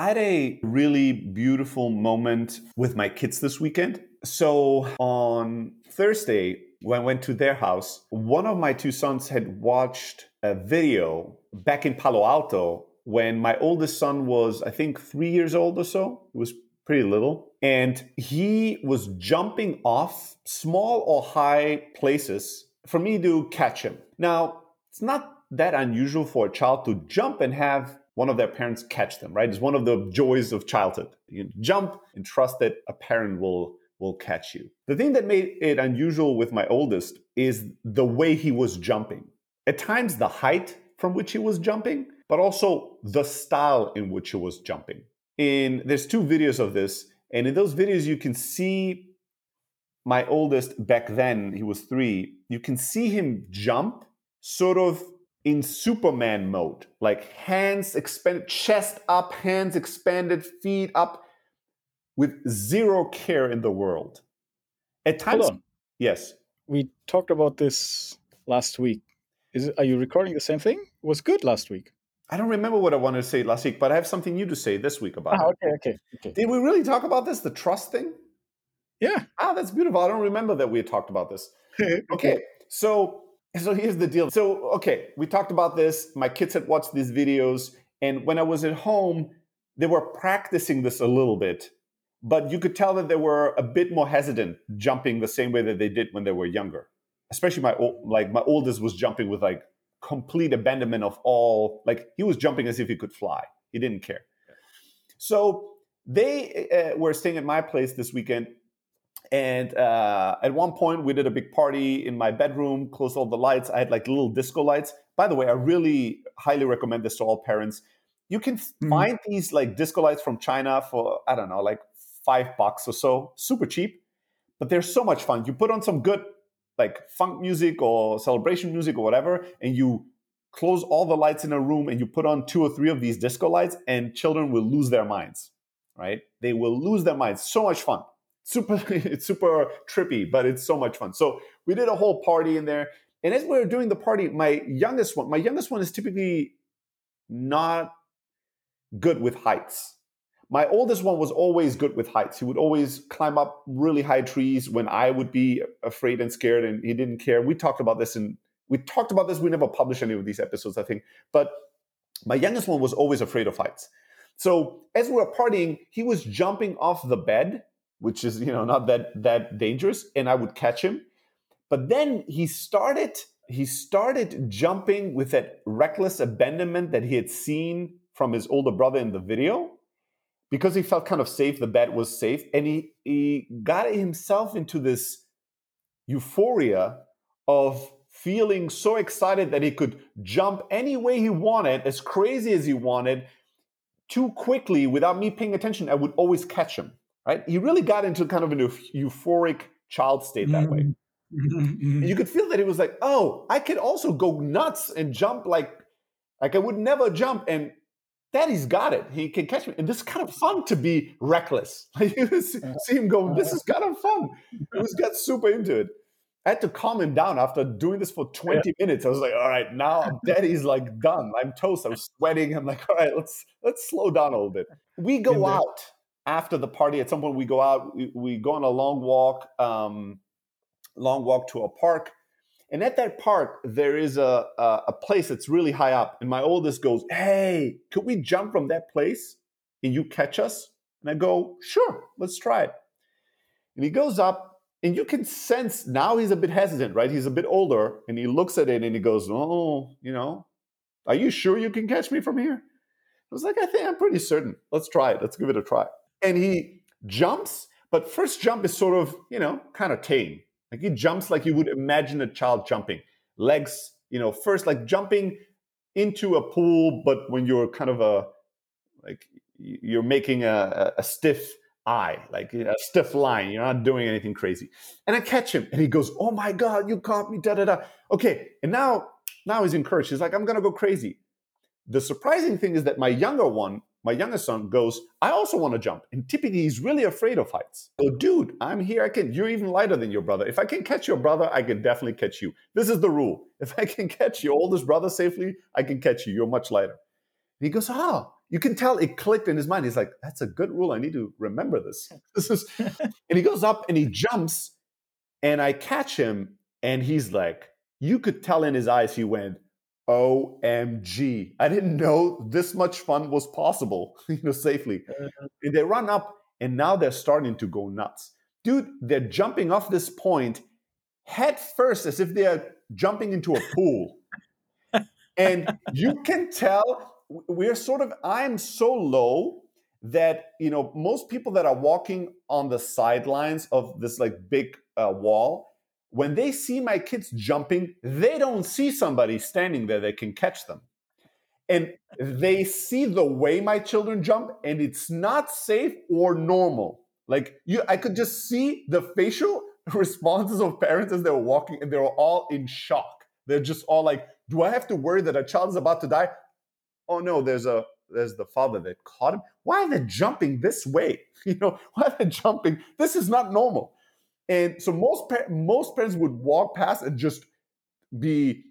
I had a really beautiful moment with my kids this weekend. So on Thursday, when I went to their house, one of my two sons had watched a video back in Palo Alto when my oldest son was, I think, three years old or so. He was pretty little. And he was jumping off small or high places for me to catch him. Now, it's not that unusual for a child to jump and have one of their parents catch them, right? It's one of the joys of childhood. You jump and trust that a parent will will catch you. The thing that made it unusual with my oldest is the way he was jumping. At times the height from which he was jumping, but also the style in which he was jumping. In there's two videos of this, and in those videos you can see my oldest back then, he was 3, you can see him jump sort of in Superman mode, like hands expanded, chest up, hands expanded, feet up, with zero care in the world. At times, yes, we talked about this last week. Is it, are you recording the same thing? It was good last week. I don't remember what I wanted to say last week, but I have something new to say this week about ah, it. Okay, okay, okay. Did we really talk about this? The trust thing? Yeah. Ah, that's beautiful. I don't remember that we had talked about this. okay. okay. So so here's the deal. So, okay, we talked about this. My kids had watched these videos. And when I was at home, they were practicing this a little bit. But you could tell that they were a bit more hesitant jumping the same way that they did when they were younger. Especially my like my oldest was jumping with like complete abandonment of all like he was jumping as if he could fly. He didn't care. So they uh, were staying at my place this weekend and uh, at one point, we did a big party in my bedroom, closed all the lights. I had like little disco lights. By the way, I really highly recommend this to all parents. You can mm. find these like disco lights from China for, I don't know, like five bucks or so, super cheap, but they're so much fun. You put on some good like funk music or celebration music or whatever, and you close all the lights in a room and you put on two or three of these disco lights, and children will lose their minds, right? They will lose their minds. So much fun super it's super trippy but it's so much fun. So we did a whole party in there. And as we were doing the party my youngest one my youngest one is typically not good with heights. My oldest one was always good with heights. He would always climb up really high trees when i would be afraid and scared and he didn't care. We talked about this and we talked about this we never published any of these episodes i think. But my youngest one was always afraid of heights. So as we were partying he was jumping off the bed which is you know not that that dangerous and i would catch him. But then he started he started jumping with that reckless abandonment that he had seen from his older brother in the video because he felt kind of safe the bed was safe and he he got himself into this euphoria of feeling so excited that he could jump any way he wanted as crazy as he wanted too quickly without me paying attention i would always catch him right? He really got into kind of an euphoric child state that way. Mm-hmm. mm-hmm. you could feel that he was like, oh, I could also go nuts and jump like like I would never jump. And Daddy's got it. He can catch me. And this is kind of fun to be reckless. Like you see him go, this is kind of fun. He was got super into it. I had to calm him down after doing this for 20 yeah. minutes. I was like, all right, now daddy's like done. I'm toast. I'm sweating. I'm like, all right, let's let's slow down a little bit. We go out after the party, at some point we go out, we, we go on a long walk, um, long walk to a park. And at that park, there is a, a, a place that's really high up. And my oldest goes, Hey, could we jump from that place and you catch us? And I go, Sure, let's try it. And he goes up, and you can sense now he's a bit hesitant, right? He's a bit older, and he looks at it and he goes, Oh, you know, are you sure you can catch me from here? I was like, I think I'm pretty certain. Let's try it. Let's give it a try and he jumps, but first jump is sort of, you know, kind of tame. Like he jumps like you would imagine a child jumping. Legs, you know, first like jumping into a pool, but when you're kind of a like you're making a, a stiff eye, like a stiff line. You're not doing anything crazy. And I catch him, and he goes, "Oh my god, you caught me!" Da da da. Okay, and now now he's encouraged. He's like, "I'm gonna go crazy." The surprising thing is that my younger one my youngest son goes, I also want to jump. And typically he's really afraid of heights. So, dude, I'm here. I can, you're even lighter than your brother. If I can catch your brother, I can definitely catch you. This is the rule. If I can catch your oldest brother safely, I can catch you. You're much lighter. And he goes, oh. You can tell it clicked in his mind. He's like, that's a good rule. I need to remember this. This is, and he goes up and he jumps, and I catch him, and he's like, you could tell in his eyes, he went, OMG. I didn't know this much fun was possible, you know, safely. Uh-huh. And they run up, and now they're starting to go nuts. Dude, they're jumping off this point head first as if they're jumping into a pool. and you can tell we're sort of, I'm so low that, you know, most people that are walking on the sidelines of this like big uh, wall, when they see my kids jumping, they don't see somebody standing there that can catch them. And they see the way my children jump, and it's not safe or normal. Like you, I could just see the facial responses of parents as they were walking, and they were all in shock. They're just all like, "Do I have to worry that a child is about to die?" Oh no, there's a there's the father that caught him. Why are they jumping this way? You know, why are they jumping? This is not normal. And so most most parents would walk past and just be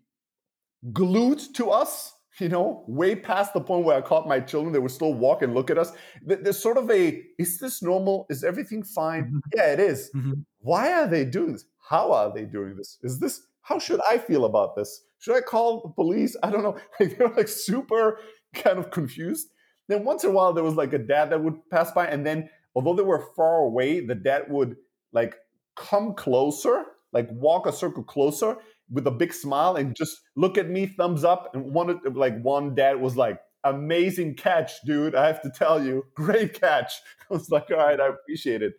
glued to us, you know, way past the point where I caught my children. They would still walk and look at us. There's sort of a, is this normal? Is everything fine? Mm-hmm. Yeah, it is. Mm-hmm. Why are they doing this? How are they doing this? Is this, how should I feel about this? Should I call the police? I don't know. They're like super kind of confused. Then once in a while, there was like a dad that would pass by. And then, although they were far away, the dad would like come closer, like walk a circle closer with a big smile and just look at me, thumbs up. And one like one dad was like, amazing catch, dude. I have to tell you, great catch. I was like, all right, I appreciate it.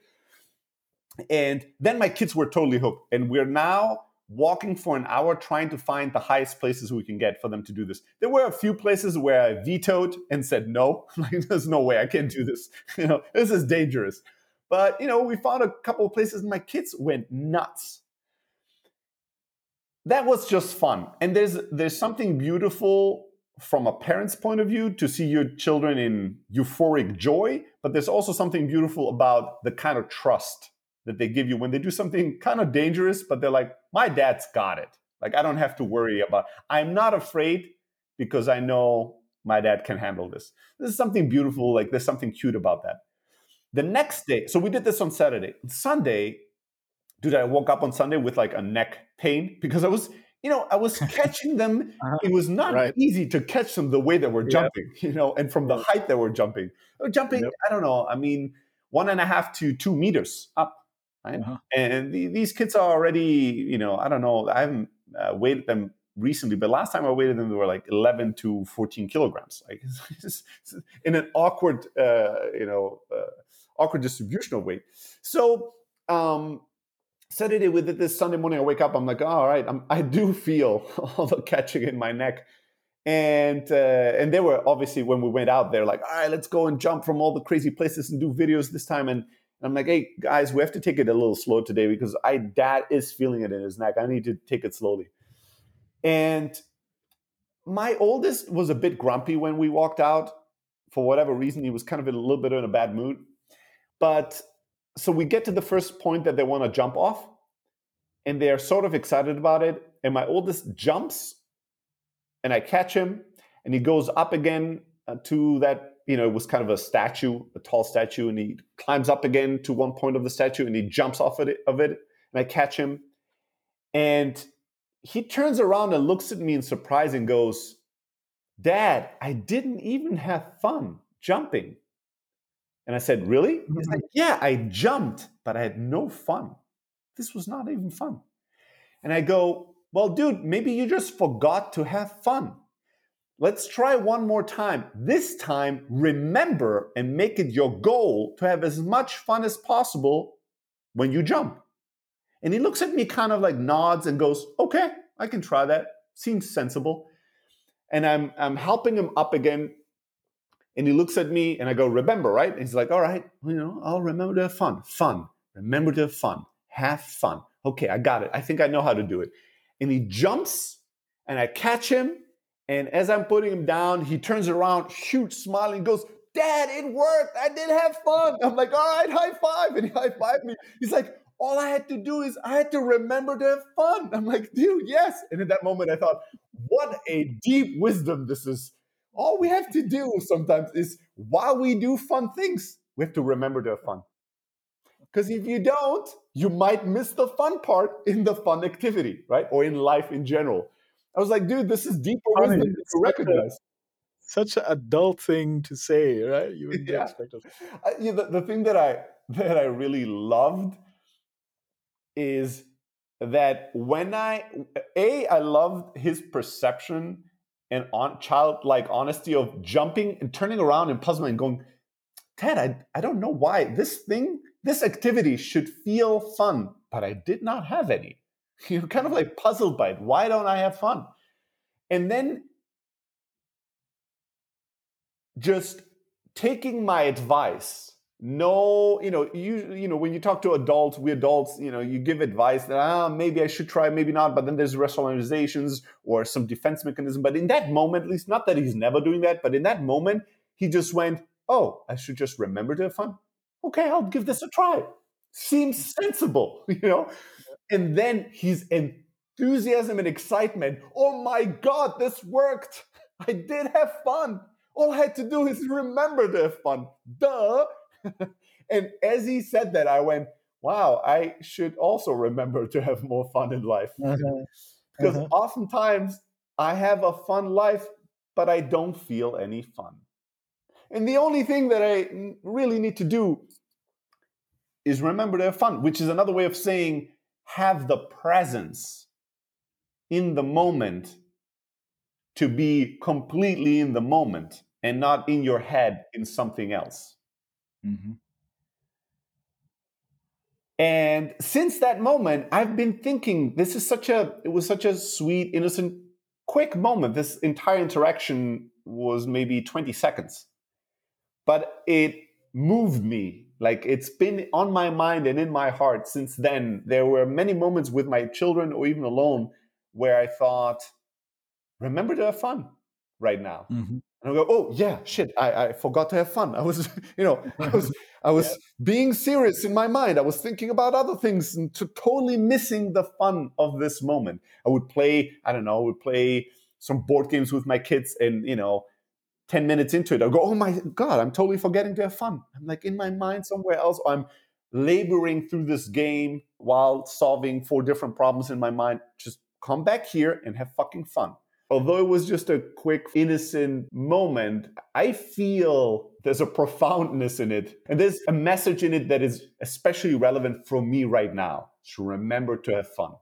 And then my kids were totally hooked. And we're now walking for an hour trying to find the highest places we can get for them to do this. There were a few places where I vetoed and said no. like there's no way I can't do this. You know, this is dangerous. But you know, we found a couple of places and my kids went nuts. That was just fun. And there's there's something beautiful from a parent's point of view to see your children in euphoric joy, but there's also something beautiful about the kind of trust that they give you when they do something kind of dangerous, but they're like, my dad's got it. Like, I don't have to worry about, I'm not afraid because I know my dad can handle this. This is something beautiful. Like, there's something cute about that. The next day, so we did this on Saturday. Sunday, dude, I woke up on Sunday with like a neck pain because I was, you know, I was catching them. uh-huh. It was not right. easy to catch them the way they were jumping, you know, and from the height they were jumping. They were jumping, yep. I don't know, I mean, one and a half to two meters up. Right? Uh-huh. And the, these kids are already, you know, I don't know, I haven't uh, weighed them recently, but last time I weighed them, they were like 11 to 14 kilograms. Like in an awkward, uh, you know, uh, awkward distribution of weight. So um, Saturday with it, this Sunday morning, I wake up, I'm like, oh, all right, I'm, I do feel all the catching in my neck. And uh, and they were obviously when we went out there, like, all right, let's go and jump from all the crazy places and do videos this time. And I'm like, hey guys, we have to take it a little slow today because I dad is feeling it in his neck. I need to take it slowly. And my oldest was a bit grumpy when we walked out. For whatever reason, he was kind of in a little bit in a bad mood. But so we get to the first point that they want to jump off, and they're sort of excited about it. And my oldest jumps, and I catch him, and he goes up again uh, to that. You know, it was kind of a statue, a tall statue, and he climbs up again to one point of the statue, and he jumps off of it. Of it and I catch him, and he turns around and looks at me in surprise and goes, "Dad, I didn't even have fun jumping." And I said, Really? He's like, mm-hmm. Yeah, I jumped, but I had no fun. This was not even fun. And I go, Well, dude, maybe you just forgot to have fun. Let's try one more time. This time, remember and make it your goal to have as much fun as possible when you jump. And he looks at me, kind of like nods and goes, Okay, I can try that. Seems sensible. And I'm, I'm helping him up again and he looks at me and I go, remember, right? And he's like, all right, you know, I'll remember to have fun. Fun. Remember to have fun. Have fun. Okay, I got it. I think I know how to do it. And he jumps and I catch him. And as I'm putting him down, he turns around, huge smiling, goes, Dad, it worked. I did have fun. I'm like, all right, high five. And he high fived me. He's like, all I had to do is I had to remember to have fun. I'm like, dude, yes. And in that moment, I thought, what a deep wisdom this is all we have to do sometimes is while we do fun things, we have to remember have fun. Because if you don't, you might miss the fun part in the fun activity, right? Or in life in general. I was like, dude, this is deeper wisdom to recognize. Such an adult thing to say, right? You wouldn't yeah. expect us. Yeah, the, the thing that I that I really loved is that when I a I loved his perception and on childlike honesty of jumping and turning around and puzzling and going, Ted, I I don't know why this thing this activity should feel fun, but I did not have any. You're kind of like puzzled by it. Why don't I have fun? And then just taking my advice no you know you you know when you talk to adults we adults you know you give advice that ah maybe i should try maybe not but then there's rationalizations or some defense mechanism. But in that moment at least not that he's never doing that but in that moment he just went oh i should just remember to have fun? Okay i'll give this a try. Seems sensible you know? And then his enthusiasm and excitement oh my god this worked! I did have fun! All i had to do is remember to have fun. Duh and as he said that, I went, wow, I should also remember to have more fun in life. Uh-huh. Because uh-huh. oftentimes I have a fun life, but I don't feel any fun. And the only thing that I really need to do is remember to have fun, which is another way of saying have the presence in the moment to be completely in the moment and not in your head in something else. Mm-hmm. And since that moment, I've been thinking this is such a it was such a sweet, innocent, quick moment. This entire interaction was maybe 20 seconds. But it moved me. Like it's been on my mind and in my heart since then. There were many moments with my children or even alone where I thought, remember to have fun right now. Mm-hmm. And I go, oh yeah, shit, I, I forgot to have fun. I was, you know, I was I was yeah. being serious in my mind. I was thinking about other things and to totally missing the fun of this moment. I would play, I don't know, I would play some board games with my kids and you know, 10 minutes into it, I'll go, oh my God, I'm totally forgetting to have fun. I'm like in my mind somewhere else. I'm laboring through this game while solving four different problems in my mind. Just come back here and have fucking fun although it was just a quick, innocent moment, I feel there's a profoundness in it. And there's a message in it that is especially relevant for me right now to remember to have fun.